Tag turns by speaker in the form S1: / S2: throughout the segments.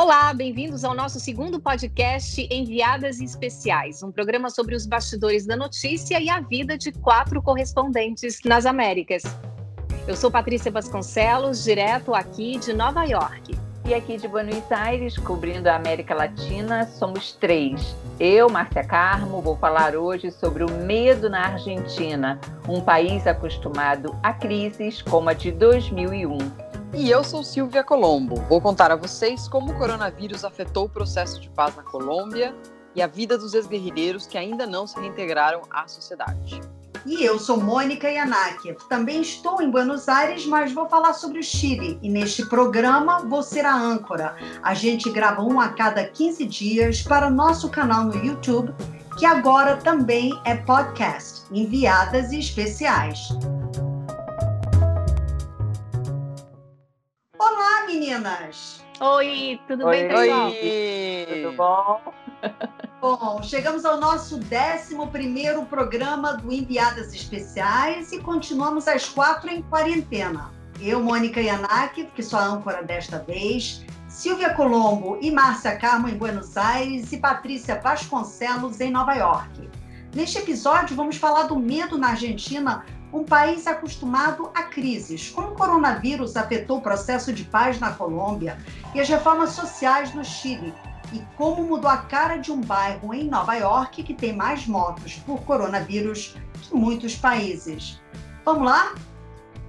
S1: Olá, bem-vindos ao nosso segundo podcast Enviadas Especiais, um programa sobre os bastidores da notícia e a vida de quatro correspondentes nas Américas. Eu sou Patrícia Vasconcelos, direto aqui de Nova York.
S2: E aqui de Buenos Aires, cobrindo a América Latina, somos três. Eu, Márcia Carmo, vou falar hoje sobre o medo na Argentina, um país acostumado a crises como a de 2001.
S3: E eu sou Silvia Colombo. Vou contar a vocês como o coronavírus afetou o processo de paz na Colômbia e a vida dos ex-guerrilheiros que ainda não se reintegraram à sociedade.
S4: E eu sou Mônica Yanaki. Também estou em Buenos Aires, mas vou falar sobre o Chile. E neste programa vou ser a âncora. A gente grava um a cada 15 dias para nosso canal no YouTube, que agora também é podcast, enviadas e especiais. Meninas?
S1: Oi, tudo Oi, bem, pessoal?
S2: Oi, tudo bom?
S4: Bom, chegamos ao nosso 11 programa do Enviadas Especiais e continuamos às quatro em quarentena. Eu, Mônica Yanaki, que sou a âncora desta vez, Silvia Colombo e Márcia Carmo em Buenos Aires e Patrícia Vasconcelos em Nova York. Neste episódio, vamos falar do medo na Argentina um país acostumado a crises, como o coronavírus afetou o processo de paz na Colômbia e as reformas sociais no Chile, e como mudou a cara de um bairro em Nova York que tem mais mortos por coronavírus que muitos países. Vamos lá?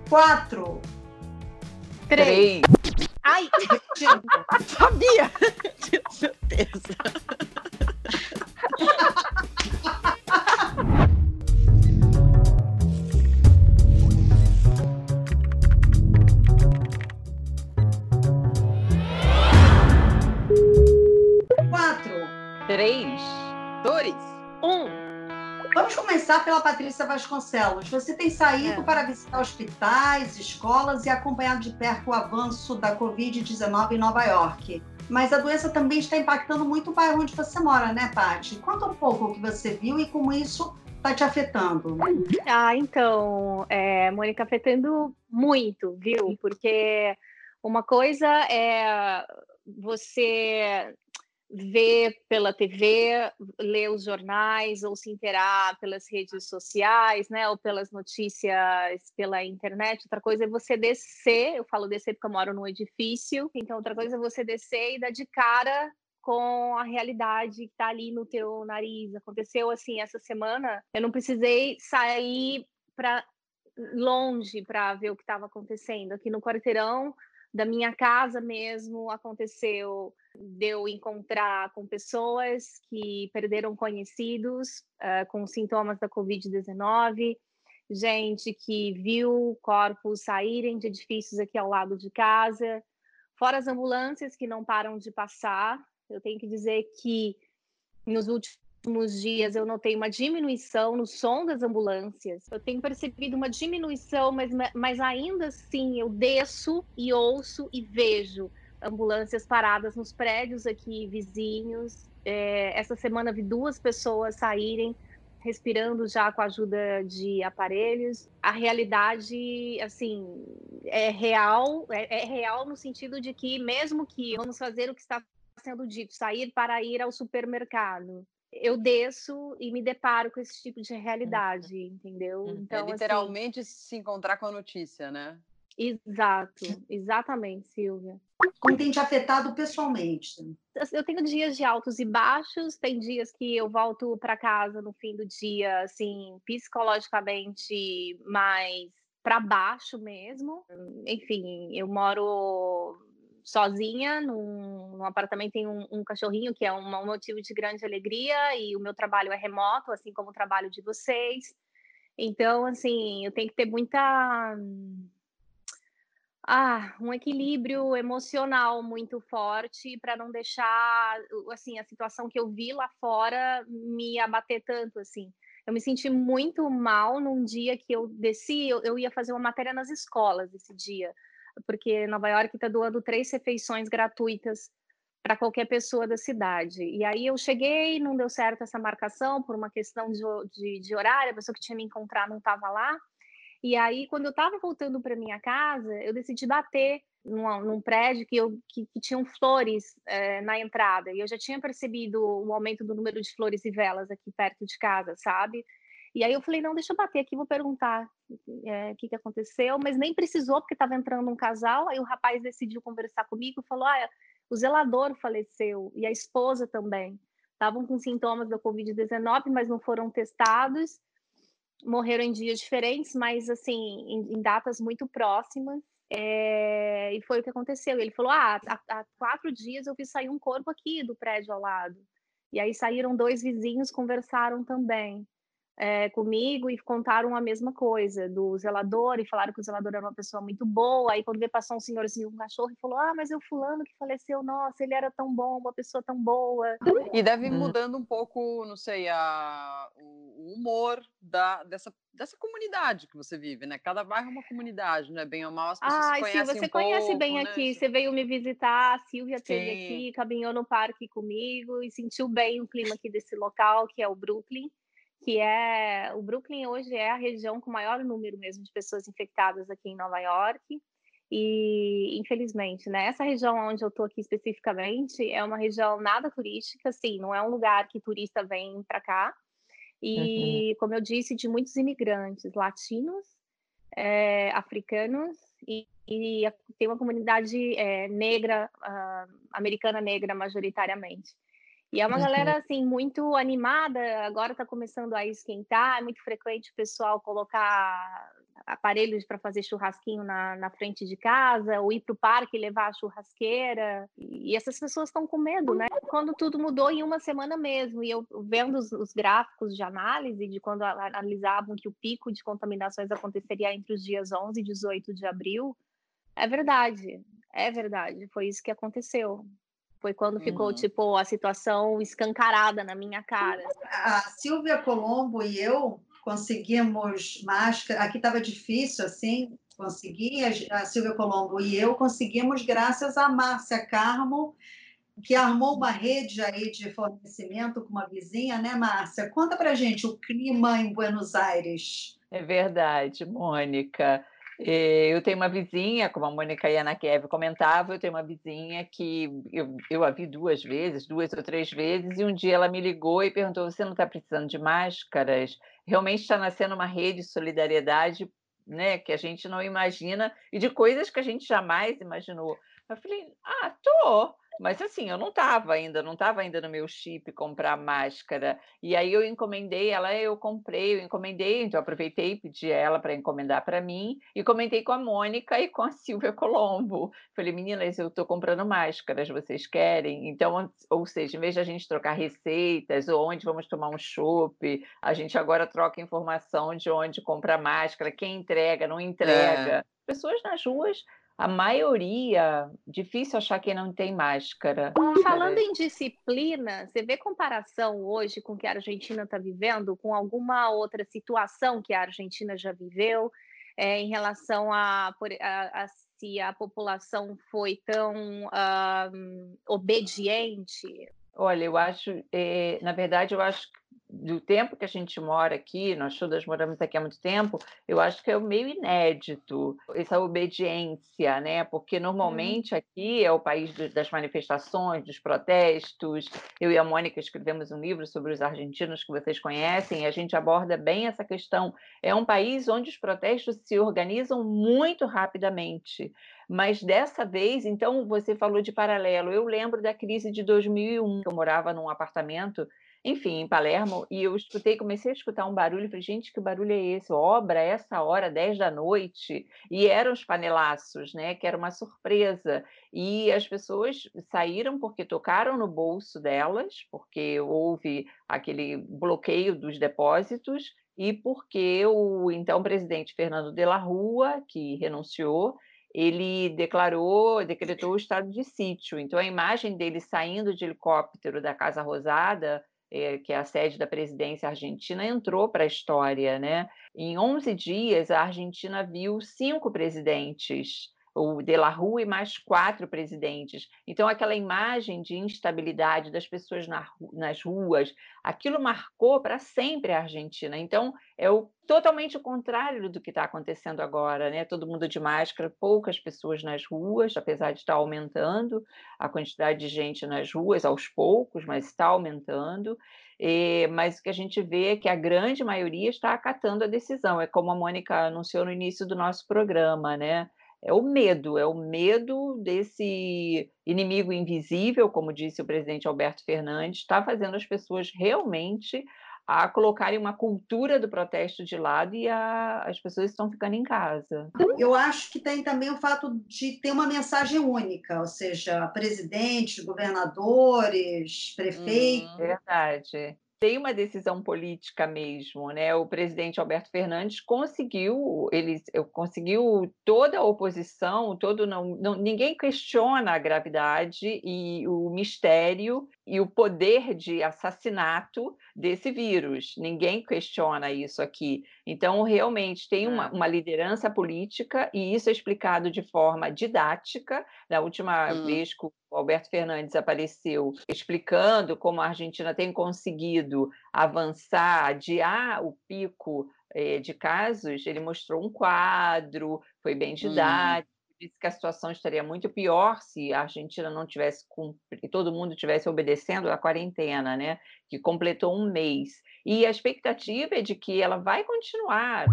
S4: Quatro.
S2: Três.
S1: Ai!
S3: Sabia! Tinha certeza.
S2: Três, dois, um.
S4: Vamos começar pela Patrícia Vasconcelos. Você tem saído é. para visitar hospitais, escolas e acompanhado de perto o avanço da Covid-19 em Nova York. Mas a doença também está impactando muito o bairro onde você mora, né, Paty? Conta um pouco o que você viu e como isso está te afetando.
S1: Ah, então, é, Mônica, afetando muito, viu? Porque uma coisa é você ver pela TV, ler os jornais ou se inteirar pelas redes sociais, né, ou pelas notícias pela internet. Outra coisa é você descer, eu falo descer porque eu moro num edifício, então outra coisa é você descer e dar de cara com a realidade que está ali no teu nariz. Aconteceu assim essa semana, eu não precisei sair para longe para ver o que estava acontecendo aqui no quarteirão da minha casa mesmo aconteceu de eu encontrar com pessoas que perderam conhecidos uh, com sintomas da Covid-19, gente que viu corpos saírem de edifícios aqui ao lado de casa, fora as ambulâncias que não param de passar. Eu tenho que dizer que nos últimos dias eu notei uma diminuição no som das ambulâncias. Eu tenho percebido uma diminuição, mas, mas ainda assim eu desço e ouço e vejo ambulâncias paradas nos prédios aqui vizinhos. É, essa semana vi duas pessoas saírem respirando já com a ajuda de aparelhos. A realidade, assim, é real, é, é real no sentido de que mesmo que vamos fazer o que está sendo dito, sair para ir ao supermercado, eu desço e me deparo com esse tipo de uhum. realidade, entendeu?
S3: Uhum. Então, é literalmente assim, se encontrar com a notícia, né?
S1: Exato, exatamente, Silvia.
S4: Como tem te afetado pessoalmente?
S1: Eu tenho dias de altos e baixos, tem dias que eu volto para casa no fim do dia, assim, psicologicamente mais para baixo mesmo. Enfim, eu moro sozinha num, num apartamento tem um, um, cachorrinho que é um, um, motivo de grande alegria e o meu trabalho é remoto, assim como o trabalho de vocês. Então, assim, eu tenho que ter muita ah, um equilíbrio emocional muito forte para não deixar assim a situação que eu vi lá fora me abater tanto assim. Eu me senti muito mal num dia que eu desci, eu, eu ia fazer uma matéria nas escolas esse dia porque Nova York está doando três refeições gratuitas para qualquer pessoa da cidade. E aí eu cheguei, não deu certo essa marcação por uma questão de, de, de horário, a pessoa que tinha me encontrar não estava lá. E aí, quando eu estava voltando para minha casa, eu decidi bater num, num prédio que, eu, que, que tinham flores é, na entrada. E eu já tinha percebido o aumento do número de flores e velas aqui perto de casa, sabe? E aí eu falei, não, deixa eu bater aqui, vou perguntar é, o que, que aconteceu, mas nem precisou, porque estava entrando um casal, aí o rapaz decidiu conversar comigo, falou, ah, o zelador faleceu, e a esposa também. Estavam com sintomas da Covid-19, mas não foram testados, morreram em dias diferentes, mas, assim, em, em datas muito próximas, é, e foi o que aconteceu. Ele falou: Ah, há, há, quatro dias eu vi sair um corpo aqui do prédio ao lado. E aí saíram dois vizinhos, conversaram também é, comigo e contaram a mesma coisa do zelador e falaram que o zelador era uma pessoa muito boa. Aí quando veio passou um senhorzinho com um cachorro e falou: Ah, mas é o fulano que faleceu, nossa, ele era tão bom, uma pessoa tão boa.
S3: E deve ir hum. mudando um pouco, não sei, a, o humor da, dessa, dessa comunidade que você vive, né? Cada bairro é uma comunidade, não é bem ou mal, as pessoas
S1: Ai,
S3: conhecem
S1: Sil, você
S3: um
S1: conhece
S3: pouco,
S1: bem
S3: né?
S1: aqui, você veio me visitar, a Silvia esteve aqui, caminhou no parque comigo e sentiu bem o clima aqui desse local, que é o Brooklyn que é o Brooklyn hoje é a região com maior número mesmo de pessoas infectadas aqui em Nova York. E infelizmente, né, essa região onde eu estou aqui especificamente é uma região nada turística, assim, não é um lugar que turista vem para cá. E, uhum. como eu disse, de muitos imigrantes latinos, é, africanos e, e, tem uma comunidade é, negra, uh, americana negra majoritariamente. E é uma galera, assim, muito animada, agora está começando a esquentar, é muito frequente o pessoal colocar aparelhos para fazer churrasquinho na, na frente de casa, ou ir para o parque e levar a churrasqueira, e essas pessoas estão com medo, né? Quando tudo mudou em uma semana mesmo, e eu vendo os, os gráficos de análise, de quando analisavam que o pico de contaminações aconteceria entre os dias 11 e 18 de abril, é verdade, é verdade, foi isso que aconteceu. Foi quando ficou, uhum. tipo, a situação escancarada na minha cara.
S4: A Silvia Colombo e eu conseguimos máscara. Aqui estava difícil, assim, conseguir. A Silvia Colombo e eu conseguimos graças a Márcia Carmo, que armou uma rede aí de fornecimento com uma vizinha, né, Márcia? Conta pra gente o clima em Buenos Aires.
S2: É verdade, Mônica. Eh, eu tenho uma vizinha, como a Mônica Yanakiev comentava, eu tenho uma vizinha que eu, eu a vi duas vezes, duas ou três vezes, e um dia ela me ligou e perguntou: Você não está precisando de máscaras? Realmente está nascendo uma rede de solidariedade né, que a gente não imagina e de coisas que a gente jamais imaginou. Eu falei: Ah, tô. Mas assim, eu não estava ainda, não estava ainda no meu chip comprar máscara. E aí eu encomendei ela, eu comprei, eu encomendei, então aproveitei e pedi ela para encomendar para mim e comentei com a Mônica e com a Silvia Colombo. Falei, meninas, eu estou comprando máscaras, vocês querem? Então, ou seja, em vez de a gente trocar receitas ou onde vamos tomar um chopp, a gente agora troca informação de onde comprar máscara, quem entrega, não entrega. É. Pessoas nas ruas a maioria, difícil achar quem não tem máscara.
S1: Falando em disciplina, você vê comparação hoje com o que a Argentina está vivendo, com alguma outra situação que a Argentina já viveu, é, em relação a, a, a, se a população foi tão um, obediente?
S2: Olha, eu acho, é, na verdade, eu acho do tempo que a gente mora aqui, nós todas moramos aqui há muito tempo, eu acho que é meio inédito essa obediência, né? Porque uhum. normalmente aqui é o país das manifestações, dos protestos. Eu e a Mônica escrevemos um livro sobre os argentinos que vocês conhecem, e a gente aborda bem essa questão. É um país onde os protestos se organizam muito rapidamente. Mas dessa vez, então, você falou de paralelo. Eu lembro da crise de 2001, que eu morava num apartamento enfim, em Palermo, e eu escutei, comecei a escutar um barulho, falei, gente, que barulho é esse? Obra, essa hora, 10 da noite, e eram os panelaços, né, que era uma surpresa, e as pessoas saíram porque tocaram no bolso delas, porque houve aquele bloqueio dos depósitos, e porque o então presidente Fernando de la Rua, que renunciou, ele declarou, decretou o estado de sítio. Então, a imagem dele saindo de helicóptero da Casa Rosada que é a sede da presidência argentina, entrou para a história. Né? Em 11 dias, a Argentina viu cinco presidentes o De La Rua e mais quatro presidentes. Então, aquela imagem de instabilidade das pessoas na, nas ruas, aquilo marcou para sempre a Argentina. Então, é o, totalmente o contrário do que está acontecendo agora, né? Todo mundo de máscara, poucas pessoas nas ruas, apesar de estar tá aumentando a quantidade de gente nas ruas aos poucos, mas está aumentando. E, mas o que a gente vê é que a grande maioria está acatando a decisão. É como a Mônica anunciou no início do nosso programa, né? É o medo, é o medo desse inimigo invisível, como disse o presidente Alberto Fernandes, está fazendo as pessoas realmente a colocarem uma cultura do protesto de lado e a, as pessoas estão ficando em casa.
S4: Eu acho que tem também o fato de ter uma mensagem única, ou seja, presidentes, governadores, prefeitos.
S2: Hum, verdade tem uma decisão política mesmo, né? O presidente Alberto Fernandes conseguiu, ele conseguiu toda a oposição, todo não, não, ninguém questiona a gravidade e o mistério e o poder de assassinato desse vírus. Ninguém questiona isso aqui. Então, realmente, tem uma, é. uma liderança política, e isso é explicado de forma didática. Na última hum. vez que o Alberto Fernandes apareceu explicando como a Argentina tem conseguido avançar, adiar o pico eh, de casos, ele mostrou um quadro, foi bem hum. didático disse que a situação estaria muito pior se a Argentina não tivesse e todo mundo tivesse obedecendo a quarentena, né? Que completou um mês. E a expectativa é de que ela vai continuar.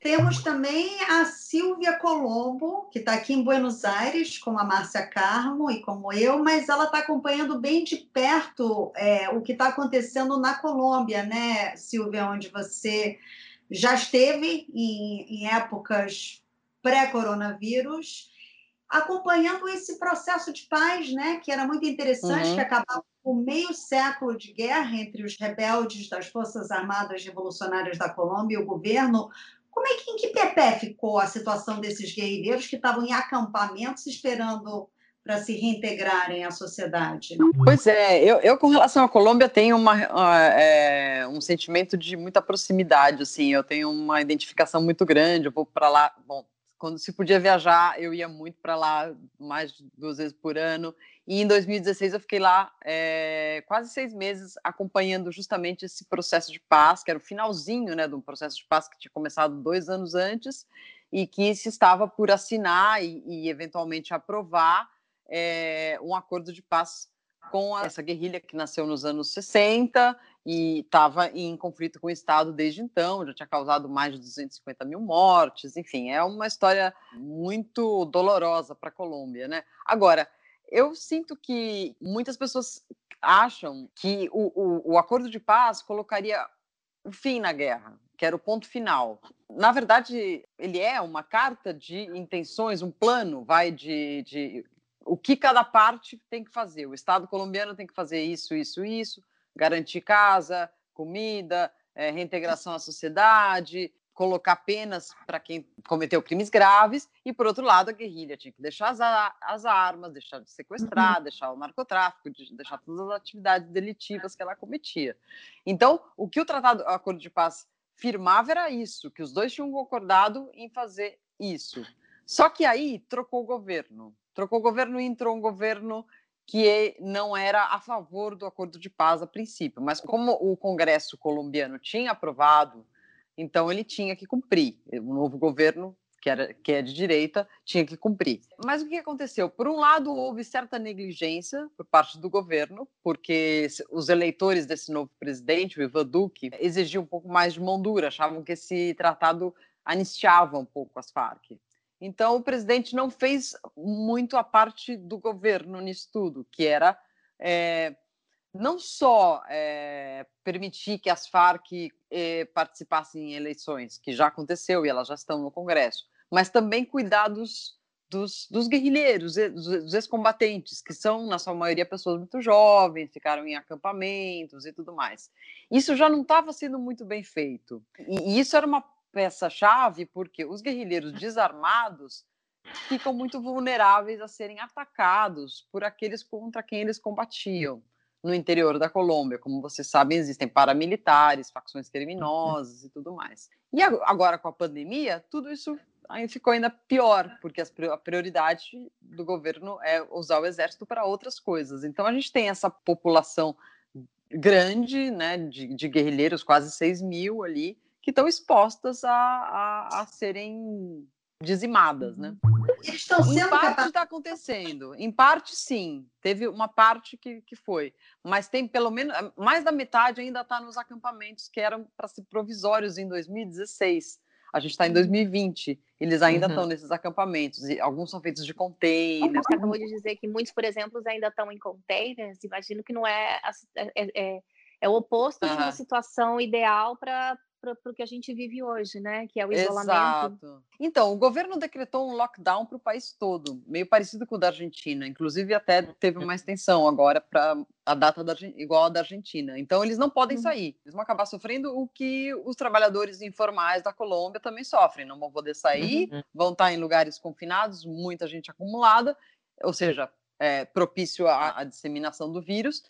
S4: Temos também a Silvia Colombo, que está aqui em Buenos Aires, com a Márcia Carmo e como eu, mas ela está acompanhando bem de perto é, o que está acontecendo na Colômbia, né, Silvia, onde você já esteve em, em épocas pré-coronavírus, acompanhando esse processo de paz, né, que era muito interessante, uhum. que acabava com meio século de guerra entre os rebeldes das Forças Armadas Revolucionárias da Colômbia e o governo. Como é que em que pé ficou a situação desses guerrilheiros que estavam em acampamentos esperando para se reintegrarem à sociedade?
S3: Pois é, eu, eu com relação à Colômbia tenho uma, é, um sentimento de muita proximidade, assim, eu tenho uma identificação muito grande, eu vou para lá, bom, quando se podia viajar, eu ia muito para lá, mais de duas vezes por ano. E em 2016 eu fiquei lá é, quase seis meses acompanhando justamente esse processo de paz, que era o finalzinho né, de um processo de paz que tinha começado dois anos antes e que se estava por assinar e, e eventualmente aprovar é, um acordo de paz com essa guerrilha que nasceu nos anos 60 e estava em conflito com o Estado desde então, já tinha causado mais de 250 mil mortes, enfim, é uma história muito dolorosa para a Colômbia, né? Agora, eu sinto que muitas pessoas acham que o, o, o acordo de paz colocaria o fim na guerra, que era o ponto final. Na verdade, ele é uma carta de intenções, um plano, vai de, de o que cada parte tem que fazer. O Estado colombiano tem que fazer isso, isso, isso garantir casa, comida, é, reintegração à sociedade, colocar penas para quem cometeu crimes graves, e, por outro lado, a guerrilha tinha que deixar as, as armas, deixar de sequestrar, uhum. deixar o narcotráfico, deixar todas as atividades delitivas que ela cometia. Então, o que o Tratado o Acordo de Paz firmava era isso, que os dois tinham concordado em fazer isso. Só que aí trocou o governo. Trocou o governo e entrou um governo que não era a favor do acordo de paz a princípio, mas como o Congresso colombiano tinha aprovado, então ele tinha que cumprir. O novo governo, que, era, que é de direita, tinha que cumprir. Mas o que aconteceu? Por um lado, houve certa negligência por parte do governo, porque os eleitores desse novo presidente, o Ivan Duque, exigiam um pouco mais de mão dura, achavam que esse tratado anistiava um pouco as Farc. Então, o presidente não fez muito a parte do governo nisso tudo, que era é, não só é, permitir que as Farc é, participassem em eleições, que já aconteceu e elas já estão no Congresso, mas também cuidar dos, dos, dos guerrilheiros, dos ex-combatentes, que são, na sua maioria, pessoas muito jovens, ficaram em acampamentos e tudo mais. Isso já não estava sendo muito bem feito. E, e isso era uma peça-chave, porque os guerrilheiros desarmados ficam muito vulneráveis a serem atacados por aqueles contra quem eles combatiam no interior da Colômbia. Como vocês sabem, existem paramilitares, facções criminosas e tudo mais. E agora, com a pandemia, tudo isso ficou ainda pior, porque a prioridade do governo é usar o exército para outras coisas. Então a gente tem essa população grande, né, de, de guerrilheiros, quase 6 mil ali, que estão expostas a, a, a serem dizimadas, né?
S4: Eles estão sendo
S3: em parte está acontecendo, em parte sim, teve uma parte que, que foi, mas tem pelo menos mais da metade ainda está nos acampamentos que eram para ser provisórios em 2016. A gente está em 2020, uhum. eles ainda estão uhum. nesses acampamentos, e alguns são feitos de containers.
S1: Você acabou de dizer que muitos, por exemplo, ainda estão em containers, imagino que não é, é, é, é o oposto uhum. de uma situação ideal para para o que a gente vive hoje, né? Que é o isolamento.
S3: Exato. Então, o governo decretou um lockdown para o país todo, meio parecido com o da Argentina. Inclusive, até teve uma extensão agora para a data da, igual a da Argentina. Então, eles não podem uhum. sair. Eles vão acabar sofrendo o que os trabalhadores informais da Colômbia também sofrem. Não vão poder sair, uhum. vão estar em lugares confinados, muita gente acumulada, ou seja, é, propício à, à disseminação do vírus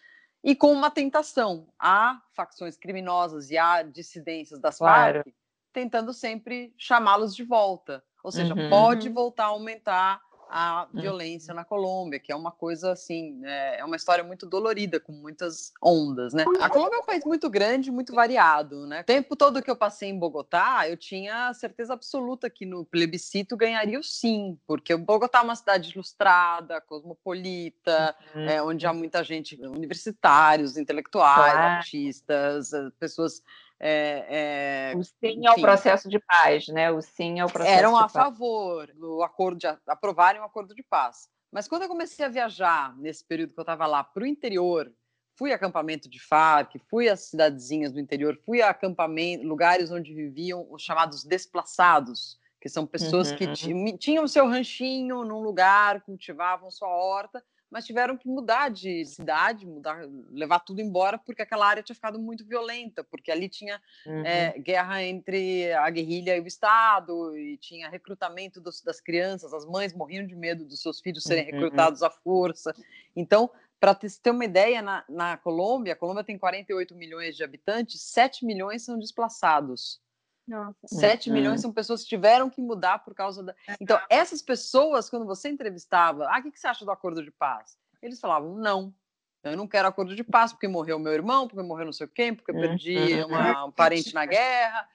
S3: e com uma tentação. Há facções criminosas e há dissidências das claro. Farc tentando sempre chamá-los de volta. Ou seja, uhum. pode voltar a aumentar a violência na Colômbia, que é uma coisa assim, é, é uma história muito dolorida, com muitas ondas, né? A Colômbia é um país muito grande, muito variado, né? O tempo todo que eu passei em Bogotá, eu tinha certeza absoluta que no plebiscito ganharia o sim, porque o Bogotá é uma cidade ilustrada, cosmopolita, uhum. é, onde há muita gente, universitários, intelectuais, claro. artistas, eh, pessoas é,
S2: é, o sim ao processo de paz, né? O sim ao processo
S3: eram
S2: a
S3: favor do acordo de aprovarem o um acordo de paz. Mas quando eu comecei a viajar nesse período que eu estava lá para o interior, fui a acampamento de Farc, fui às cidadezinhas do interior, fui a acampamento, lugares onde viviam os chamados desplaçados, que são pessoas uhum, que tinham seu ranchinho num lugar, cultivavam sua horta, mas tiveram que mudar de cidade, mudar, levar tudo embora, porque aquela área tinha ficado muito violenta, porque ali tinha uhum. é, guerra entre a guerrilha e o Estado, e tinha recrutamento dos, das crianças, as mães morriam de medo dos seus filhos serem uhum. recrutados à força. Então, para ter uma ideia, na, na Colômbia, a Colômbia tem 48 milhões de habitantes, 7 milhões são desplaçados.
S1: Nossa.
S3: 7 uhum. milhões são pessoas que tiveram que mudar por causa da. É. Então, essas pessoas, quando você entrevistava, ah, o que, que você acha do acordo de paz? Eles falavam, não. Eu não quero acordo de paz porque morreu meu irmão, porque morreu não sei quem, porque eu perdi uma, um parente na guerra.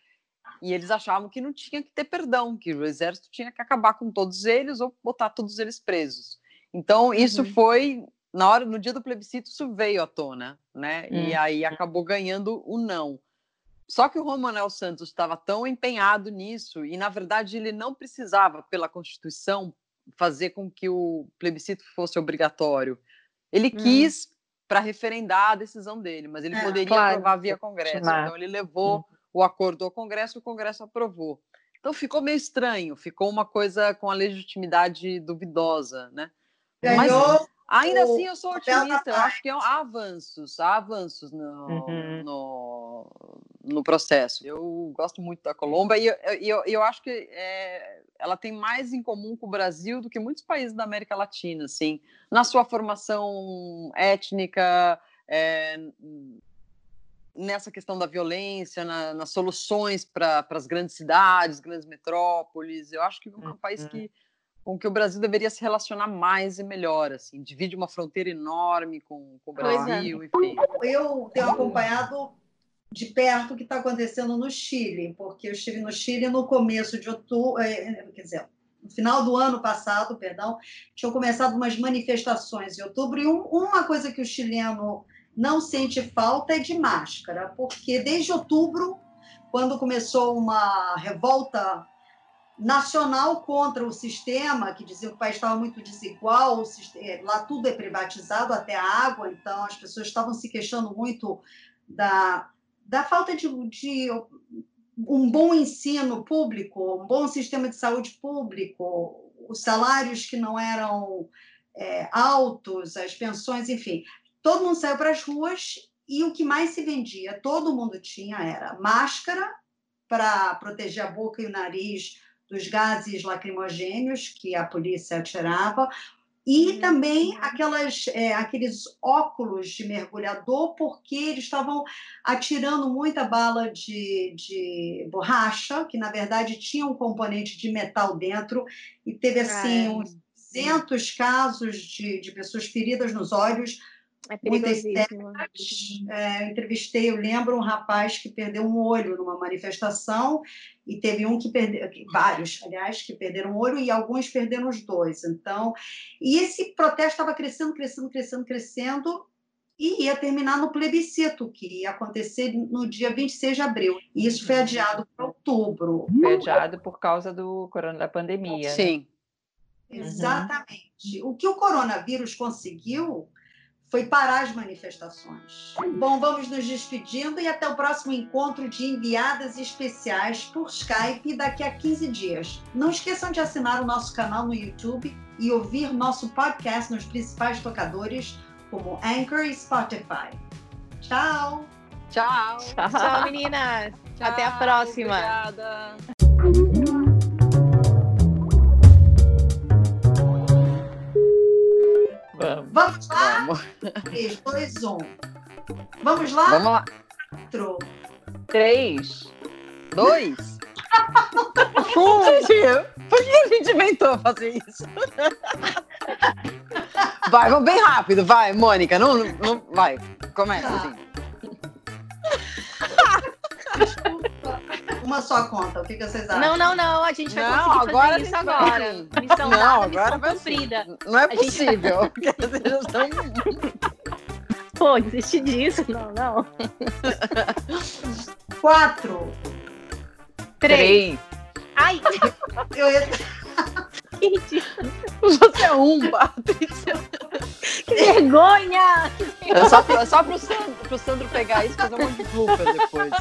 S3: E eles achavam que não tinha que ter perdão, que o exército tinha que acabar com todos eles ou botar todos eles presos. Então, isso uhum. foi na hora, no dia do plebiscito, isso veio à tona, né? Uhum. E aí acabou ganhando o não. Só que o Romanel Santos estava tão empenhado nisso, e na verdade ele não precisava, pela Constituição, fazer com que o plebiscito fosse obrigatório. Ele hum. quis para referendar a decisão dele, mas ele é, poderia claro. aprovar via Congresso. Então ele levou hum. o acordo ao Congresso, o Congresso aprovou. Então ficou meio estranho, ficou uma coisa com a legitimidade duvidosa, né?
S4: Ganhou mas,
S3: ainda assim eu sou otimista, eu acho que há avanços, há avanços no, uhum. no no processo. Eu gosto muito da Colômbia e eu, eu, eu acho que é, ela tem mais em comum com o Brasil do que muitos países da América Latina, assim, na sua formação étnica, é, nessa questão da violência, na, nas soluções para as grandes cidades, grandes metrópoles. Eu acho que é um país que uhum. com que o Brasil deveria se relacionar mais e melhor, assim, divide uma fronteira enorme com, com o é. Brasil, enfim.
S4: Eu tenho acompanhado de perto o que está acontecendo no Chile, porque eu estive no Chile no começo de outubro, é, quer dizer, no final do ano passado, perdão, tinham começado umas manifestações em outubro, e um, uma coisa que o chileno não sente falta é de máscara, porque desde outubro, quando começou uma revolta nacional contra o sistema, que dizia que o país estava muito desigual, sistema, lá tudo é privatizado, até a água, então as pessoas estavam se queixando muito da da falta de, de um bom ensino público, um bom sistema de saúde público, os salários que não eram é, altos, as pensões, enfim. Todo mundo saiu para as ruas e o que mais se vendia, todo mundo tinha, era máscara para proteger a boca e o nariz dos gases lacrimogêneos que a polícia atirava, E também aquelas, é, aqueles óculos de mergulhador, porque eles estavam atirando muita bala de, de borracha, que na verdade tinha um componente de metal dentro, e teve assim ah, é. uns 200 casos de, de pessoas feridas nos olhos,
S1: é perigosíssimo.
S4: É, entrevistei, eu lembro um rapaz que perdeu um olho numa manifestação e teve um que perdeu, vários, aliás, que perderam um olho e alguns perderam os dois. Então, e esse protesto estava crescendo, crescendo, crescendo, crescendo e ia terminar no plebiscito, que ia acontecer no dia 26 de abril. E isso foi adiado para outubro.
S2: Foi adiado por causa do corona da pandemia. Né?
S3: Sim.
S4: Né? Exatamente. Uhum. O que o coronavírus conseguiu foi parar as manifestações. Bom, vamos nos despedindo e até o próximo encontro de enviadas especiais por Skype daqui a 15 dias. Não esqueçam de assinar o nosso canal no YouTube e ouvir nosso podcast nos principais tocadores como Anchor e Spotify. Tchau!
S3: Tchau!
S1: Tchau, Tchau meninas! Tchau, até a próxima!
S3: Obrigada!
S4: Vamos. Vamos lá? Vamos. 3, 2, 1. Vamos lá?
S3: Vamos lá.
S4: 4.
S2: 3.
S3: 2. Um. Por que a gente inventou fazer isso? Vai, vamos bem rápido, vai, Mônica. Não, não, vai, começa tá. assim.
S4: Uma só conta, o que, que vocês acham?
S1: Não, não, não, a gente vai não, conseguir agora fazer isso agora. Missão não, dada, agora missão cumprida.
S3: Não é possível.
S1: Gente... Pô, desiste disso. Não, não.
S4: Quatro.
S1: Três.
S2: Três.
S1: Ai!
S4: Eu ia...
S3: Você é um, Patrícia.
S1: Que vergonha!
S3: É só, é só pro, Sandro, pro Sandro pegar isso e fazer um monte de depois.